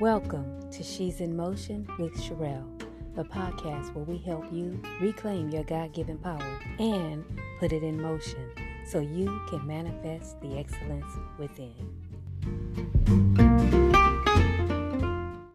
Welcome to She's in Motion with Sherelle, the podcast where we help you reclaim your God given power and put it in motion so you can manifest the excellence within.